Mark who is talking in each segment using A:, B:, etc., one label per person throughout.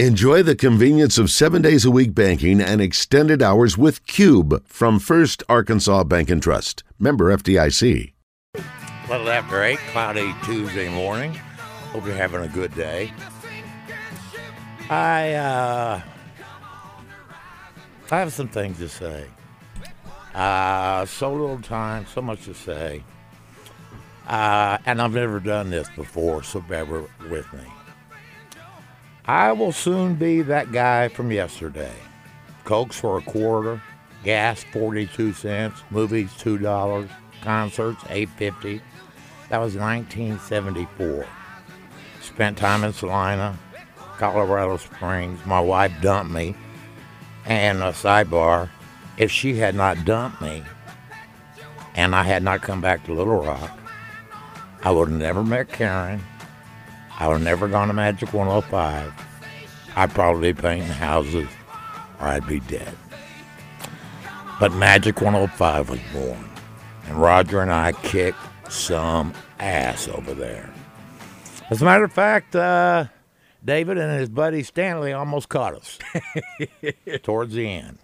A: Enjoy the convenience of seven days a week banking and extended hours with Cube from First Arkansas Bank and Trust. Member FDIC.
B: Little after eight, cloudy Tuesday morning. Hope you're having a good day. I uh, I have some things to say. Uh, so little time, so much to say. Uh, and I've never done this before, so bear with me. I will soon be that guy from yesterday. Cokes for a quarter, gas 42 cents, movies $2, concerts 8.50. That was 1974. Spent time in Salina, Colorado Springs. My wife dumped me. And a sidebar, if she had not dumped me and I had not come back to Little Rock, I would have never met Karen I would have never gone to Magic 105. I'd probably be painting houses or I'd be dead. But Magic 105 was born, and Roger and I kicked some ass over there. As a matter of fact, uh, David and his buddy Stanley almost caught us towards the end.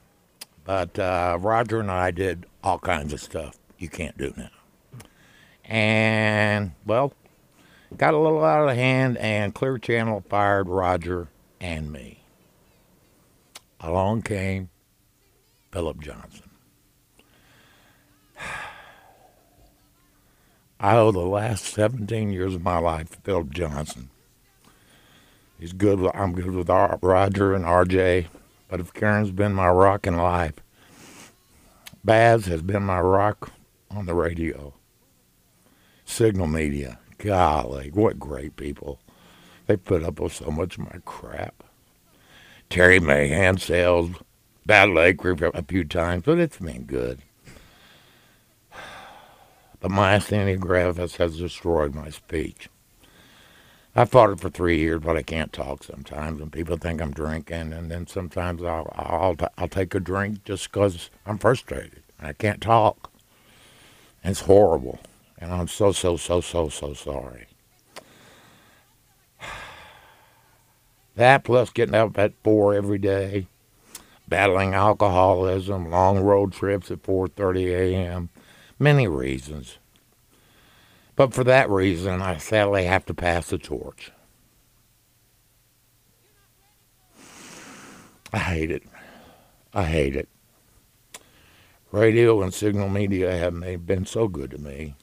B: But uh, Roger and I did all kinds of stuff you can't do now. And, well, got a little out of hand, and Clear Channel fired Roger and me. Along came Philip Johnson. I owe the last 17 years of my life to Philip Johnson. He's good. With, I'm good with Roger and RJ, but if Karen's been my rock in life, Baz has been my rock on the radio. Signal Media, golly, what great people. They put up with so much of my crap. Terry Mahan sailed Battle Lake a few times, but it's been good. But myasthenia gravis has destroyed my speech. I fought it for three years, but I can't talk sometimes, and people think I'm drinking, and then sometimes I'll I'll, I'll take a drink just because I'm frustrated. I can't talk. And it's horrible, and I'm so so so so so sorry. That plus getting up at four every day, battling alcoholism, long road trips at 4:30 a.m. Many reasons. But for that reason, I sadly have to pass the torch. I hate it. I hate it. Radio and signal media have made, been so good to me.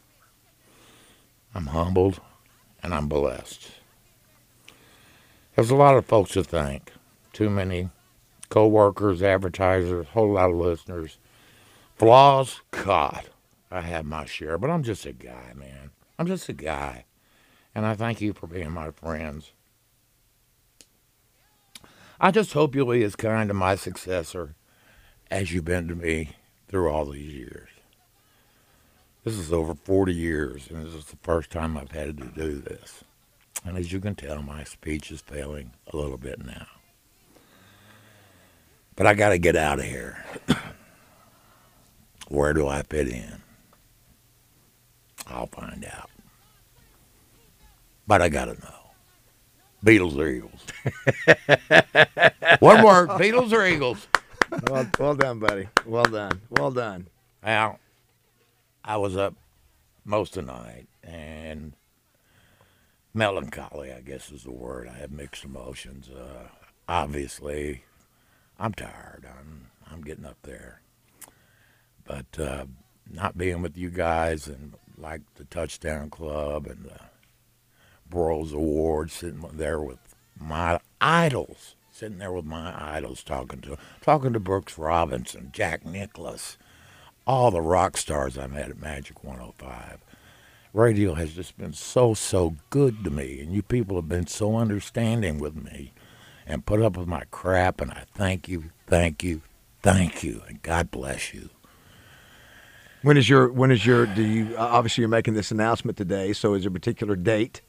B: I'm humbled and I'm blessed. There's a lot of folks to thank. Too many co-workers, advertisers, whole lot of listeners. Flaws, God, I have my share, but I'm just a guy, man. I'm just a guy. And I thank you for being my friends. I just hope you'll be as kind to my successor as you've been to me through all these years. This is over 40 years, and this is the first time I've had to do this. And as you can tell, my speech is failing a little bit now. But I got to get out of here. Where do I fit in? I'll find out. But I got to know. Beatles or Eagles? One word, Beatles or Eagles?
C: Well, well done, buddy. Well done. Well done.
B: Well, I was up most of the night, and melancholy, I guess is the word. I have mixed emotions. Uh, obviously, I'm tired. I'm I'm getting up there, but uh, not being with you guys and like the Touchdown Club and the Broyles Awards, sitting there with my idols, sitting there with my idols, talking to talking to Brooks Robinson, Jack Nicklaus, all the rock stars I met at Magic 105 radio has just been so, so good to me. And you people have been so understanding with me and put up with my crap. And I thank you, thank you, thank you. And God bless you.
C: When is your, when is your, do you, obviously you're making this announcement today. So is there a particular date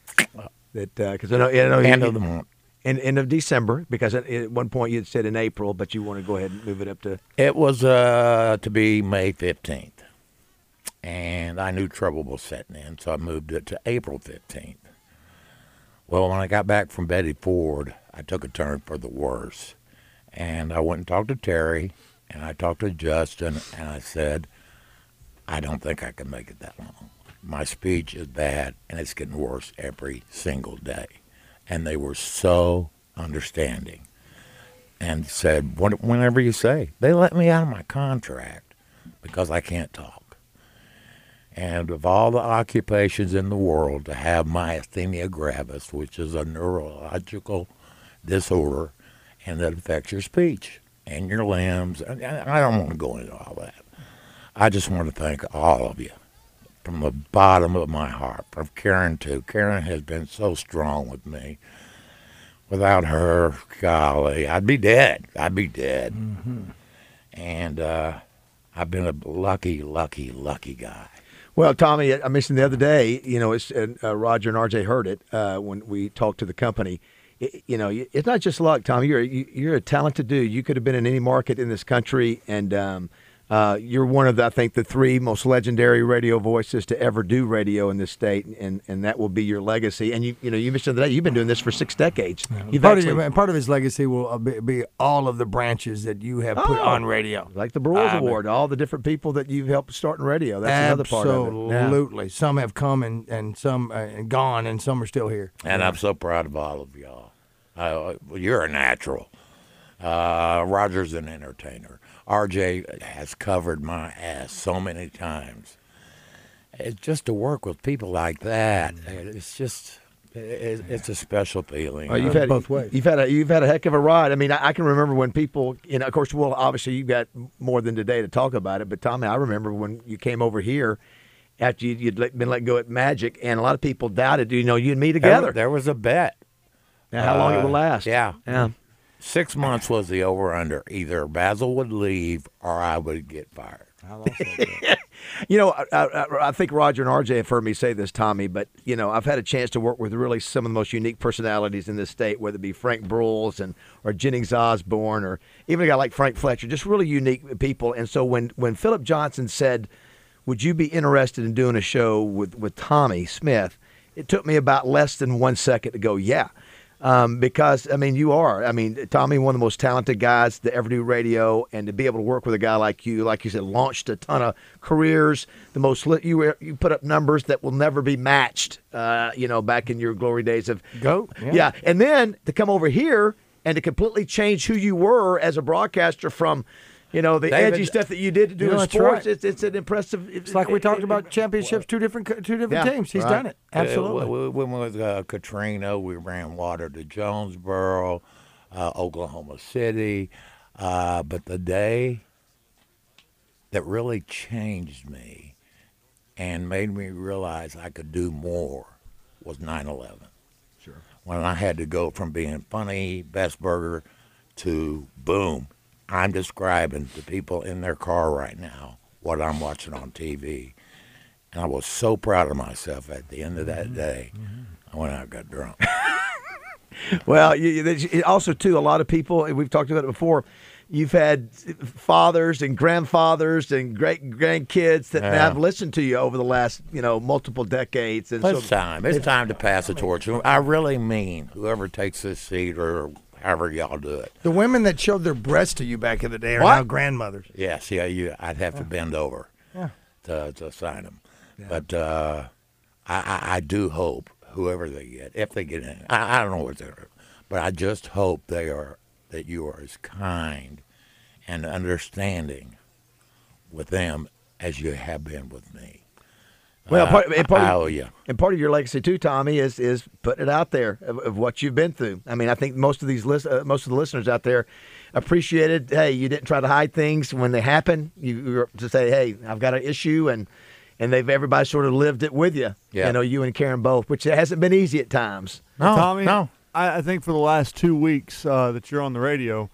C: that, because uh, I know, I know
B: end you, of the month.
C: In, end of December, because at, at one point you had said in April, but you want to go ahead and move it up to.
B: It was uh, to be May 15th and I knew trouble was setting in, so I moved it to April 15th. Well, when I got back from Betty Ford, I took a turn for the worse. And I went and talked to Terry, and I talked to Justin, and I said, I don't think I can make it that long. My speech is bad, and it's getting worse every single day. And they were so understanding and said, "What- whenever you say. They let me out of my contract because I can't talk. And of all the occupations in the world, to have myasthenia gravis, which is a neurological disorder, and that affects your speech and your limbs, and and I don't want to go into all that. I just want to thank all of you from the bottom of my heart, from Karen too. Karen has been so strong with me. Without her, golly, I'd be dead. I'd be dead. And uh, I've been a lucky, lucky, lucky guy.
C: Well, Tommy, I mentioned the other day, you know, it's, and uh, Roger and RJ heard it uh, when we talked to the company. It, you know, it's not just luck, Tommy. You're you, you're a talented dude. You could have been in any market in this country, and um, uh, you're one of the, I think the three most legendary radio voices to ever do radio in this state, and and that will be your legacy. And you you know, you mentioned that you've been doing this for six decades. You've
D: part,
C: actually-
D: of, and part of his legacy will uh, be, be all of the branches that you have put
C: Oh.
D: on radio.
C: like the Broyles
D: I mean-
C: Award, all the different people that you've helped start in radio. That's another part of it. Yeah.
D: Absolutely. Some have come and, and some uh, gone, and some are still here.
B: And I'm so proud of all of y'all. Uh, you're a natural. Uh, Roger's an entertainer. RJ has covered my ass so many times. It's just to work with people like that. It's just, it, it's a special feeling.
C: Well, you've
D: Uh,
C: had
D: both ways.
C: You've had a you've had a heck of a ride. I mean, I, I can remember when people, you know, of course, well, obviously you've got more than today to talk about it. But Tommy, I remember when you came over here after you, you'd been let go at Magic, and a lot of people doubted, you know, you and me together.
B: There, was a bet.
C: Now, how long it
B: Uh,
C: would last?
B: yeah.
C: yeah.
B: Six months was the over under. Either Basil would leave or I would get fired.
C: You know, I, I, I think Roger and RJ have heard me say this, Tommy, but you know, I've had a chance to work with really some of the most unique personalities in this state, whether it be Frank Broyles and or Jennings Osborne, or even a guy like Frank Fletcher, just really unique people. And so when when Philip Johnson said, "Would you be interested in doing a show with with Tommy Smith?" It took me about less than one second to go, "Yeah." Um, because I mean, you are. I mean, Tommy, one of the most talented guys to ever do radio, and to be able to work with a guy like you, like you said, launched a ton of careers. The most lit, you were- you put up numbers that will never be matched. Uh, you know, back in your glory days of
D: go,
C: yeah.
D: yeah.
C: and then to come over here and to completely change who you were as a broadcaster from. You know the
B: David-
C: edgy stuff that you did to do
D: You know,
C: in sports.
D: right.
C: It's, it's an impressive.
D: It's like we talked about championships, two different two different
C: Yeah,
D: teams. He's
C: right.
D: done it. Absolutely.
B: Uh, When with uh, Katrina, we ran water to Jonesboro, uh, Oklahoma City. Uh, but the day that really changed me and made me realize I could do more was 9 11.
C: Sure.
B: When I had to go from being funny, best burger, to boom, I'm describing to people in their car right now what I'm watching on TV. And I was so proud of myself at the end of that mm-hmm. day. Mm-hmm. I went out and got drunk.
C: Well, you, you- also too, a lot of people. and We've talked about it before. You've had fathers and grandfathers and great grandkids that
B: Yeah.
C: have listened to you over the last, you know, multiple decades. And
B: It's
C: so,
B: time. It's time to pass the torch. I really mean whoever takes this seat or however y'all do it.
D: the women that showed their breasts to you back in the day are
C: What?
D: now grandmothers.
B: Yes, yeah, you. I'd have to bend over
D: Yeah.
B: to to sign them. But uh, I, I I do hope whoever they get, if they get in, I, I don't know what they're, but I just hope they are that you are as kind and understanding with them as you have been with me.
C: Well,
B: Uh,
C: part- and part of-
B: I owe you.
C: and part of your legacy too, Tommy, is is putting it out there of, of what you've been through. I mean, I think most of these list, uh, most of the listeners out there appreciated. Hey, you didn't try to hide things when they happen. You, you were to say, hey, I've got an issue, and and they've everybody sort of lived it with you.
B: Yeah.
C: You know, you and Karen both, which hasn't been easy at times.
B: No,
E: Tommy,
B: no.
E: I, I think for the last two weeks uh, that you're on the radio,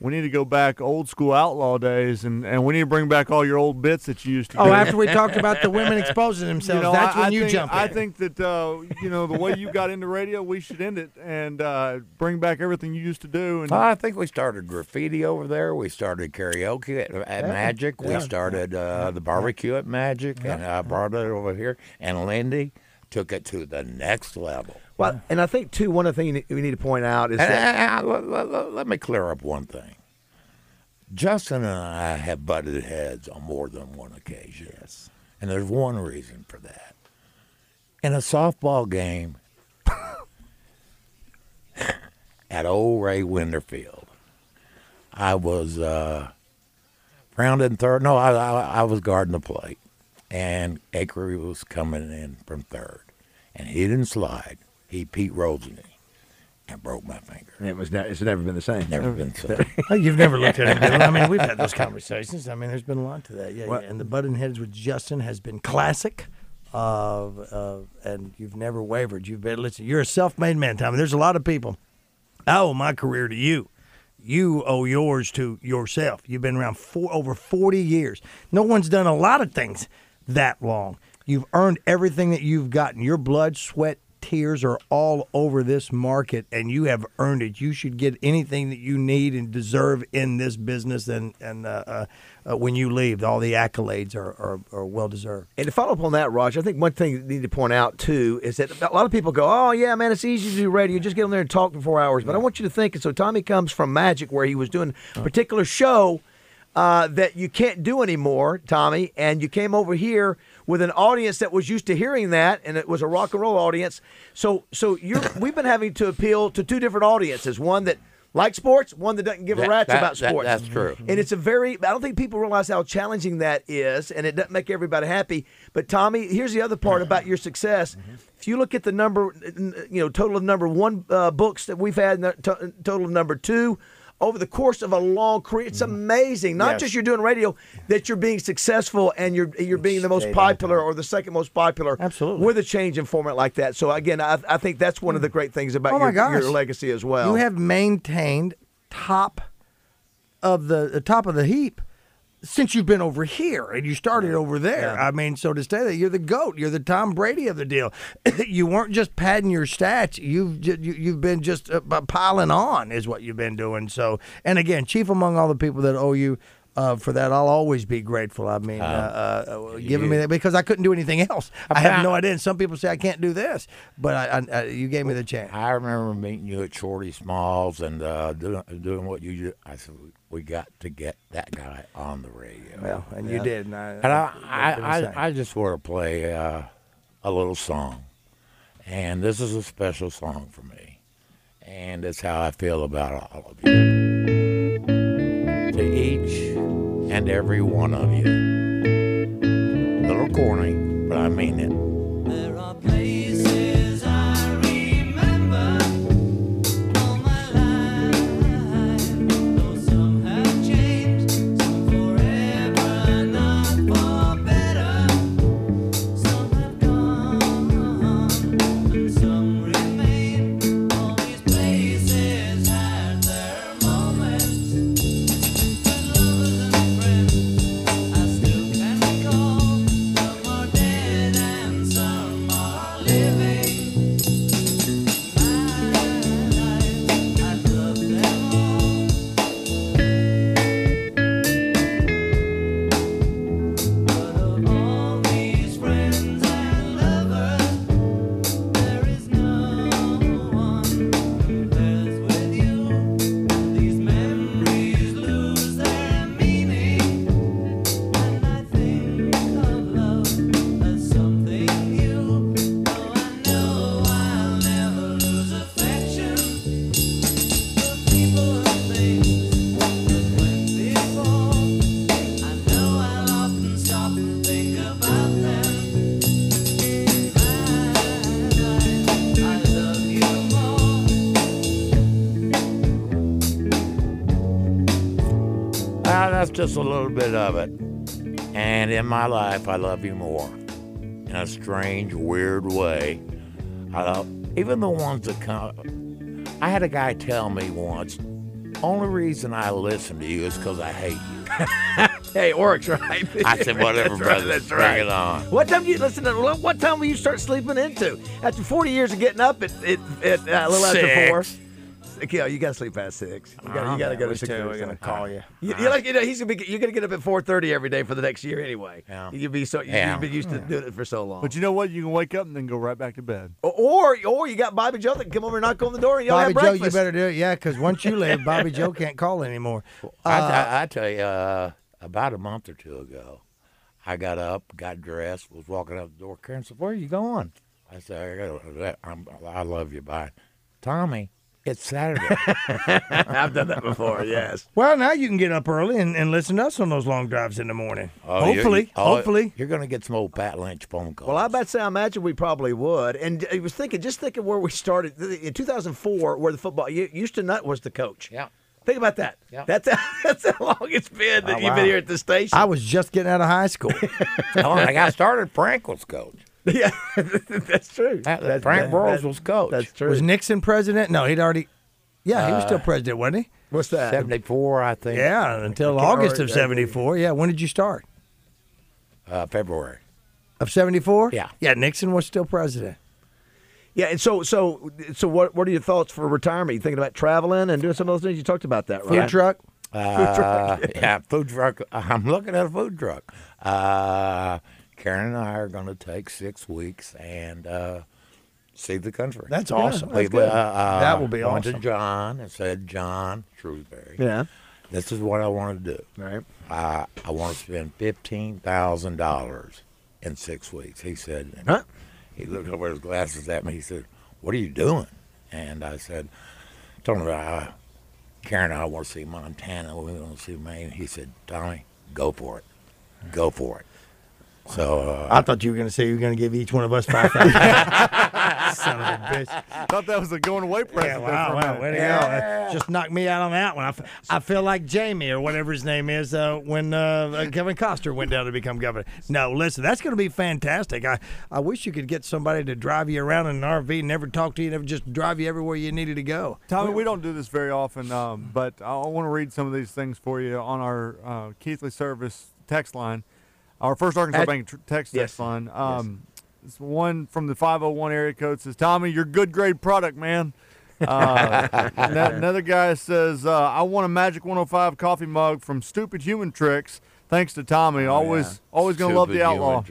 E: we need to go back old school outlaw days, and, and we need to bring back all your old bits that you used to. Do.
D: Oh,
E: do.
D: after we talked about the women exposing themselves,
E: you know,
D: that's
E: I,
D: when
E: I
D: you
E: think,
D: jump in.
E: I think that uh, you know the way you got into radio, we should end it and uh, bring back everything you used to do. And
B: I think we started graffiti over there. We started karaoke at, at Magic. We started uh, the barbecue at Magic, and I brought it over here. And Lindy, took it to the next level.
C: Well, and I think too one of the things we need to point out is
B: And,
C: that
B: and- and let, let- let me clear up one thing. Justin and I have butted heads on more than one occasion. Yes. And there's one reason for that. In a softball game at old Ray Winder Field, I was uh, rounding third. No, I, I, I was guarding the plate. And Acri was coming in from third. And he didn't slide. He Pete Roseny and broke my finger.
C: it was ne- it's never been the same.
B: Never been so.
D: Oh, You've never looked at it. I mean, we've had those conversations. I mean, there's been a lot to that. Yeah,
C: Well-
D: yeah. And the button heads with Justin has been classic. Uh, uh, and you've never wavered. You've been listen. You're a self-made man, Tommy. There's a lot of people. I owe my career to you. You owe yours to yourself. You've been around for over 40 years. No one's done a lot of things that long. You've earned everything that you've gotten. Your blood, sweat, tears are all over this market, and you have earned it. You should get anything that you need and deserve in this business. And and uh, uh, uh, when you leave, all the accolades are, are, are well deserved.
C: And to follow up on that, Roger, I think one thing you need to point out too is that a lot of people go, "Oh yeah, man, it's easy to do radio. Just get on there and talk for four hours." But I want you to think. And so Tommy comes from Magic, where he was doing a particular show uh, that you can't do anymore, Tommy, and you came over here with an audience that was used to hearing that, and it was a rock and roll audience. So, so you're we've been having to appeal to two different audiences: one that likes sports, one that doesn't give a rat's
B: that-
C: about
B: that-
C: sports.
B: that's true.
C: And it's a very, I don't think people realize how challenging that is, and it doesn't make everybody happy. But Tommy, here's the other part about your success. If you look at the number, you know, total of number one uh, books that we've had, total of number two, over the course of a long career, it's mm. amazing. Not
D: Yes.
C: just you're doing radio, that you're being successful and you're you're being the most popular or the second most popular.
D: Absolutely.
C: With a change in format like that. So again, I, I think that's one of the mm. great things about
D: Oh
C: your, your legacy as well.
D: You have maintained top of the, the top of the heap since you've been over here and you started over there. I mean, so to say that you're the goat, you're the Tom Brady of the deal. you weren't just padding your stats. You've you, you've been just uh, piling on is what you've been doing. So, and again, chief among all the people that owe you. Uh, for that, I'll always be grateful. I mean, uh, uh, giving me that because I couldn't do anything else. I have no idea. And some people say I can't do this, but I, I, I, you gave me the chance.
B: I remember meeting you at Shorty Smalls and uh, doing, doing what you do. I said, we got to get that guy on the radio.
D: Well, and you did. And I,
B: And I,
D: I've been the
B: I. I, just want to play uh, a little song. And this is a special song for me. And it's how I feel about all of you. To each and every one of you. A little corny, but I mean it. Just a little bit of it. And in my life, I love you more. In a strange, weird way. I love even the ones that come. I had a guy tell me once, only reason I listen to you is because I hate you.
C: hey, works, right?
B: I said, whatever,
C: That's
B: brother.
C: right, that's
B: bring
C: right.
B: it on.
C: What time do you listen to? What time will you start sleeping into? After 40 years of getting up at, at, at uh, a little after four.
B: Six.
C: Yeah, you got to sleep past six. You got you got to go to
D: we
C: six.
D: Too. We're gonna
C: seven.
D: call you.
C: You, you're like, you know, he's gonna be. You're gonna get up at four thirty every day for the next year anyway.
B: Yeah.
C: You'll be so.
B: Yeah.
C: You've been used to doing it for so long.
E: But you know what? You can wake up and then go right back to bed.
C: or or you got Bobby Joe that can come over and knock on the door and y'all
D: Bobby
C: have
D: Joe,
C: breakfast.
D: you better do it. Yeah, because once you leave, Bobby Joe can't call anymore.
B: I,
D: Uh,
B: I, I tell you, uh, about a month or two ago, I got up, got dressed, was walking out the door. Karen said, "Where are you going?" I said, "I, gotta, I'm, I love you, bye." Tommy, it's Saturday.
C: I've done that before. Yes.
D: Well, now you can get up early and, and listen to us on those long drives in the morning.
B: Oh, you-
D: hopefully,
B: oh,
D: hopefully.
B: you're going to get some old Pat Lynch phone calls.
C: Well, I about to say, I imagine we probably would. And I was thinking, just thinking where we started in 2004, where the football Houston Nutt was the coach.
B: Yeah.
C: Think about that.
B: Yeah.
C: That's that's how long it's been that
B: Oh,
C: you've
B: wow.
C: been here at the station.
D: I was just getting out of high school.
B: oh, when I got started, Frank was coach.
C: yeah, that's true.
B: That-
C: That's-
B: Frank
C: that-
B: Broyles
C: that-
B: was coach.
C: That's true.
D: was Nixon president? No, he'd already. Yeah, he was
B: Uh,
D: still president, wasn't he?
C: What's that?
B: 74, I think.
D: Yeah, until August of '74. Yeah, when did you start?
B: Uh, February.
D: Of '74?
B: Yeah.
D: Yeah, Nixon was still president.
C: Yeah, and so so so what what are your thoughts for retirement? You thinking about traveling and doing some of those things? You talked about that,
D: Food
C: right?
D: truck.
B: Uh, yeah, food truck. I'm looking at a food truck. Uh, Karen and I are going to take six weeks and uh, see the country.
D: That's awesome.
B: We- we, uh, uh,
D: That will be
B: went
D: awesome.
B: to John and said, John Shrewsbury,
C: Yeah.
B: this is what I want to do.
C: Right.
B: I I want to spend fifteen thousand dollars in six weeks. He said. and
C: Huh?
B: He looked over his glasses at me. He said, "What are you doing?" And I said, "Told him about uh, Karen and I want to see Montana. We want to see Maine." He said, "Tommy, go for it. Go for it." So uh,
D: I thought you were going to say you were going to give each one of us five thousand. Son of a bitch.
E: Thought that was a going away present.
D: Yeah, wow, wow, way to go. Just knocked me out on that one. I, f- I feel like Jamie or whatever his name is uh, when uh, Kevin Costner went down to become governor. No, listen, that's going to be fantastic. I, I wish you could get somebody to drive you around in an RV, and never talk to you, never just drive you everywhere you needed to go.
E: Tommy, we don't do this very often, um, but I want to read some of these things for you on our uh, Keithley Service text line, our first Arkansas
C: At-
E: Bank text
C: Yes.
E: text line. Um, this one from the 501 area code says, "Tommy, you're good grade product, man." Uh, ano- another guy says, uh, "I want a Magic 105 coffee mug from Stupid Human Tricks." Thanks to Tommy, always always gonna love the outlaw.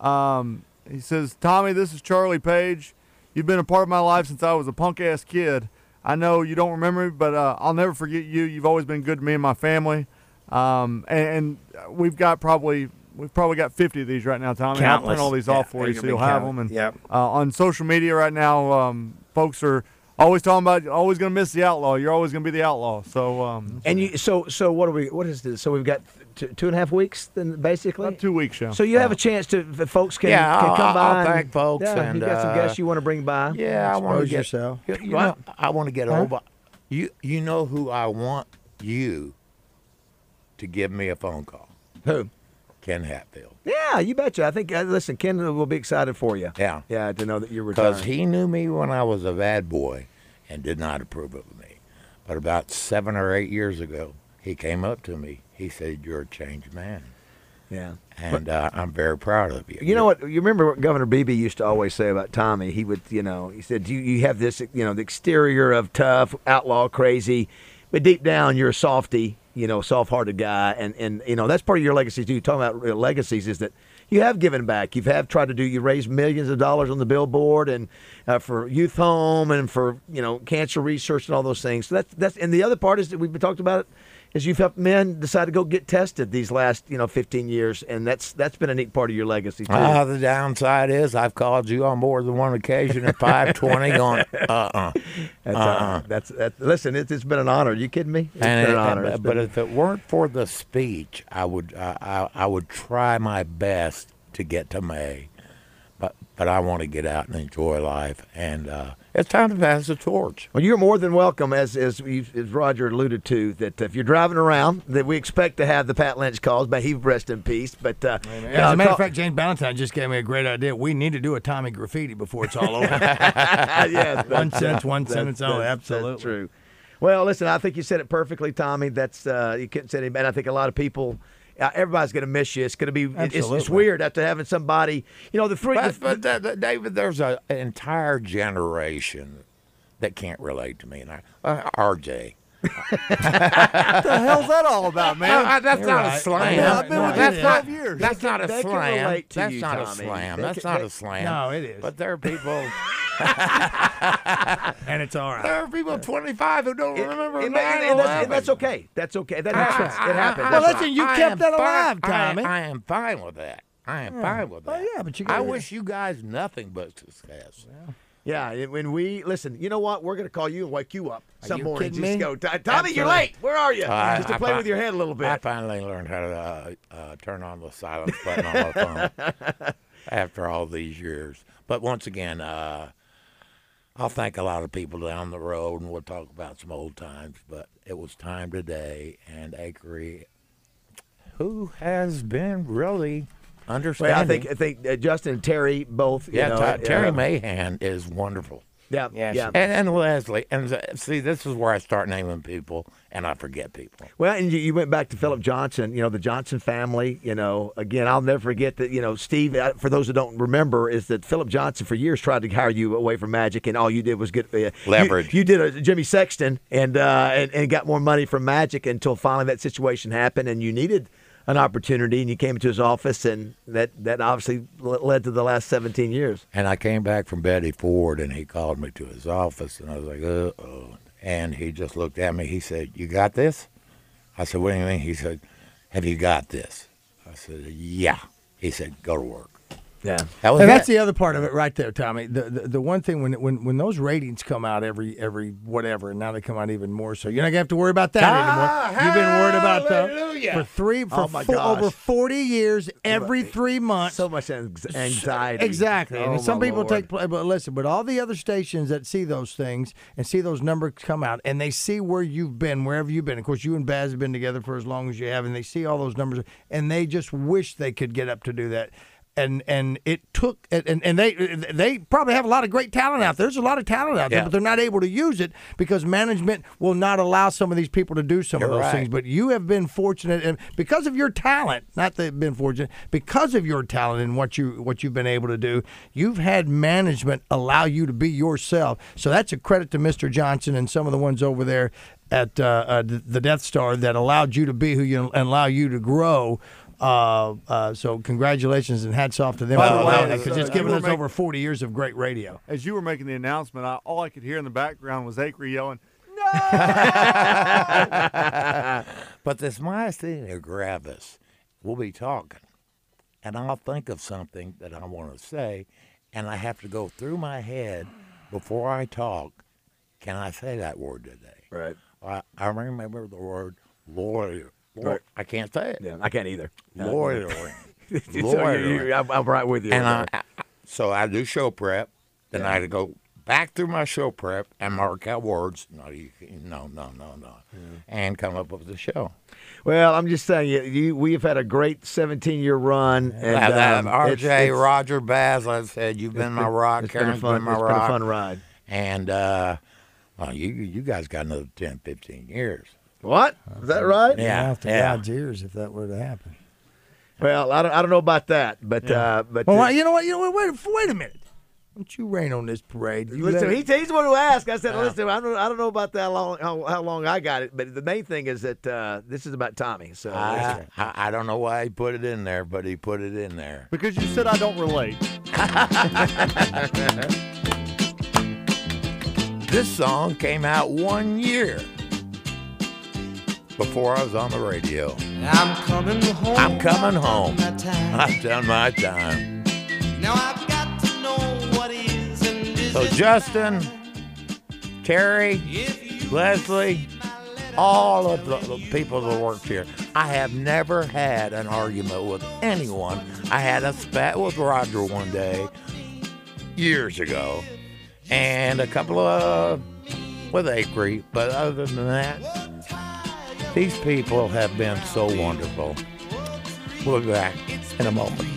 E: Um, he says, Tommy, this is Charlie Page. You've been a part of my life since I was a punk ass kid. I know you don't remember me, but uh, I'll never forget you. You've always been good to me and my family. Um, and, and we've got probably we've probably got 50 of these right now, Tommy. I'll
D: Countless.
E: print all these
D: Yeah,
E: off for you so you'll have
D: count-
E: them. And
D: Yep.
E: uh, on social media right now, um, folks are always talking about always going to miss the outlaw. You're always going to be the outlaw. So um,
C: And you so so what are we? What is this? So we've got two, two and a half weeks then basically.
E: about two weeks, yeah.
C: So you have a chance to the folks can,
B: Yeah,
C: can
B: I'll-
C: come by.
B: I'll
C: and-
B: thank folks
C: Yeah,
B: and,
C: you got some
B: uh,
C: guests you want to bring by.
B: Yeah, I want to get
D: yourself.
B: You, you
C: What?
B: know, I want to get over. You you know who I want you to give me a phone call.
C: Who?
B: Ken Hatfield.
C: Yeah, you betcha. I think uh, listen, Ken will be excited for you.
B: Yeah.
C: Yeah, to know that you're retiring.
B: Because he knew me when I was a bad boy and did not approve of me. But about seven or eight years ago, he came up to me. He said, You're a changed man.
C: yeah.
B: And uh, I'm very proud of you.
C: You know what? You remember what Governor Beebe used to always say about Tommy? He would, you know, he said, "You you have this, you know, the exterior of tough, outlaw, crazy, but deep down you're a softy, you know, soft-hearted guy." And and you know that's part of your legacy too. Talking about real legacies is that you have given back. You've have tried to do. You raised millions of dollars on the billboard and uh, for youth home and for you know cancer research and all those things. So that's that's and the other part is that we've been talked about. Is you've helped men decide to go get tested these last you know 15 years, and that's that's been a neat part of your legacy too.
B: Ah, the downside is I've called you on more than one occasion at 520 going, uh-uh.
C: That's, uh, that's that. Listen, it's, it's been an honor. Are you kidding me? It's
B: And
C: been
B: it-
C: an honor. It's
B: but
C: been-
B: if it weren't for the speech, I would I, I, I would try my best to get to May, but but I want to get out and enjoy life, and uh, it's time to pass the torch.
C: well, you're more than welcome, as as, we as Roger alluded to, that if you're driving around, that we expect to have the Pat Lynch calls. May he rest in peace. But uh,
D: As a matter of fact, James Ballantyne just gave me a great idea. We need to do a Tommy graffiti before it's all over.
C: yes,
D: one
C: that's-
D: sentence, one
C: that's-
D: sentence only.
C: that's-
D: Absolutely.
C: That's true. Well, listen, I think you said it perfectly, Tommy. That's uh, you couldn't say it. And I think a lot of people. Uh, everybody's going to miss you. It's going to be. It's, it's weird after having somebody. You know, the three.
B: But,
C: the-
B: but th- th- David, there's a, an entire generation that can't relate to me. And I, uh, RJ.
E: What the hell's that all about, man?
B: Uh, that's
D: You're
B: not
D: right.
B: a slam.
E: Yeah, I've been with you
B: that's
E: for
B: not,
E: 12 years.
B: That's
C: They
B: not
C: can-
B: a slam.
C: relate
B: That's
C: you,
B: not a slam.
C: They
B: That's
C: can-
B: not
C: they-
B: a slam.
D: No, it is.
B: But there are people.
D: and it's all right.
B: There are people 25 who don't
C: It-
B: remember
C: and, that- and that's, and that's okay. That's okay. That
B: I-
C: happens.
B: I-
C: it happens.
D: Well, listen, you
B: I
D: kept that
B: fine-
D: alive, Tommy.
B: I, am fine with that. I am fine with
D: Well,
B: that.
D: yeah, but you
B: I
D: gotta-
B: wish you guys nothing but success.
C: Yeah, when we listen, you know what? We're going to call you and wake you up some
D: you
C: morning. Just
D: me?
C: go, "Tommy, Tommy, you're late. Where are you?
B: I-
C: Just to
B: I
C: play
B: fi-
C: with your head a little bit.
B: I finally learned how to uh, uh, turn on the silence button on my phone after all these years. But once again, uh, I'll thank a lot of people down the road, and we'll talk about some old times. But it was time today, and Acri, who has been really understanding.
C: Well, I think I think uh, Justin and Terry both. You
B: yeah,
C: know,
B: Ty- Terry
C: uh,
B: Mahan is wonderful.
C: Yeah,
D: Yeah,
C: yeah.
B: And, and Leslie, and uh, see, this is where I start naming people, and I forget people.
C: Well, and you, you went back to Philip Johnson, you know, the Johnson family. You know, again, I'll never forget that, you know, Steve, uh, for those who don't remember, is that Philip Johnson for years tried to hire you away from Magic, and all you did was get uh, you-
B: Leverage.
C: You, did a Jimmy Sexton and, uh, and, and got more money from Magic until finally that situation happened, and you needed an opportunity, and you came into his office, and that, that obviously led to the last 17 years.
B: And I came back from Betty Ford, and he called me to his office, and I was like, uh oh. And he just looked at me. He said, You got this? I said, What do you mean? He said, Have you got this? I said, Yeah. He said, Go to work.
C: Yeah.
B: That
D: And that's
B: it.
D: the other part of it right there, Tommy. The, the the one thing when when when those ratings come out every every whatever, and now they come out even more so. You're not gonna have to worry about that
B: Ah,
D: anymore. You've been worried about
B: hallelujah.
D: uh, for three for
C: Oh, my
D: four,
C: gosh.
D: over forty years, every three months.
C: So much anxiety.
D: Exactly.
C: Oh,
D: and some people
C: Lord.
D: take play, but listen, but all the other stations that see those things and see those numbers come out and they see where you've been, wherever you've been. Of course, you and Baz have been together for as long as you have, and they see all those numbers and they just wish they could get up to do that. And and it took and, and they they probably have a lot of great talent out there. There's a lot of talent out there,
B: Yeah.
D: but they're not able to use it because management will not allow some of these people to do some of
B: You're
D: those
B: right.
D: things. But you have been fortunate, and because of your talent, not that you've been fortunate, because of your talent and what you what you've been able to do, you've had management allow you to be yourself. So that's a credit to Mr. Johnson and some of the ones over there at uh, uh, the Death Star that allowed you to be who you and allow you to grow. Uh, uh, so congratulations and hats off to them
E: By
D: for
E: the way,
D: allowing that
E: uh,
D: because it's
E: you
D: given us
E: make-
D: over 40 years of great radio.
E: As you were making the announcement, I, all I could hear in the background was Acri yelling, "No!"
B: But this myasthenia gravis, we'll be talking, and I'll think of something that I want to say, and I have to go through my head before I talk. Can I say that word today?
C: Right.
B: I, I remember the word lawyer. Lawyer.
C: Right.
B: I can't say it.
C: Yeah, I can't either.
B: Loitering.
C: So you-
B: Loitering.
C: you- I'm, I'm right with you.
B: and I. I, so I do show prep. Then I had to go back through my show prep and mark out words. No, you, no, no, no, no, and come up with the show.
C: Well, I'm just saying, you, you we have had a great 17 year run. And
B: That- that
C: um,
B: RJ,
C: it's- it's-
B: Roger, Baz, like I said, you've been my rock.
C: It's been a fun,
B: been my
C: it's been a fun ride.
B: And uh, well, you you guys got another 10, 15 years.
C: What? Is that right?
B: Yeah,
D: After
B: yeah.
D: God's ears, if that were to happen.
C: Well, I don't, I don't know about that, but uh, but
D: Well,
C: uh,
D: you know what? You know what? Wait, wait a minute. Don't you rain on this parade? You
C: listen, he, he's the one who asked. I said, listen, I don't, I don't know about that long, how, how long I got it, but the main thing is that uh, this is about Tommy. So
B: I, I, I don't know why he put it in there, but he put it in there.
E: because you said I don't relate.
B: This song came out one year before I was on the radio.
F: I'm coming home.
B: I'm coming home. I've done my time.
F: Now I've got to know what is and is
B: So Justin, Terry, Leslie, all of the, the people that worked here, I have never had an argument with anyone. I had a spat with Roger one day years ago, and a couple of with Acri, but other than that, these people have been so wonderful. We'll be back in a moment.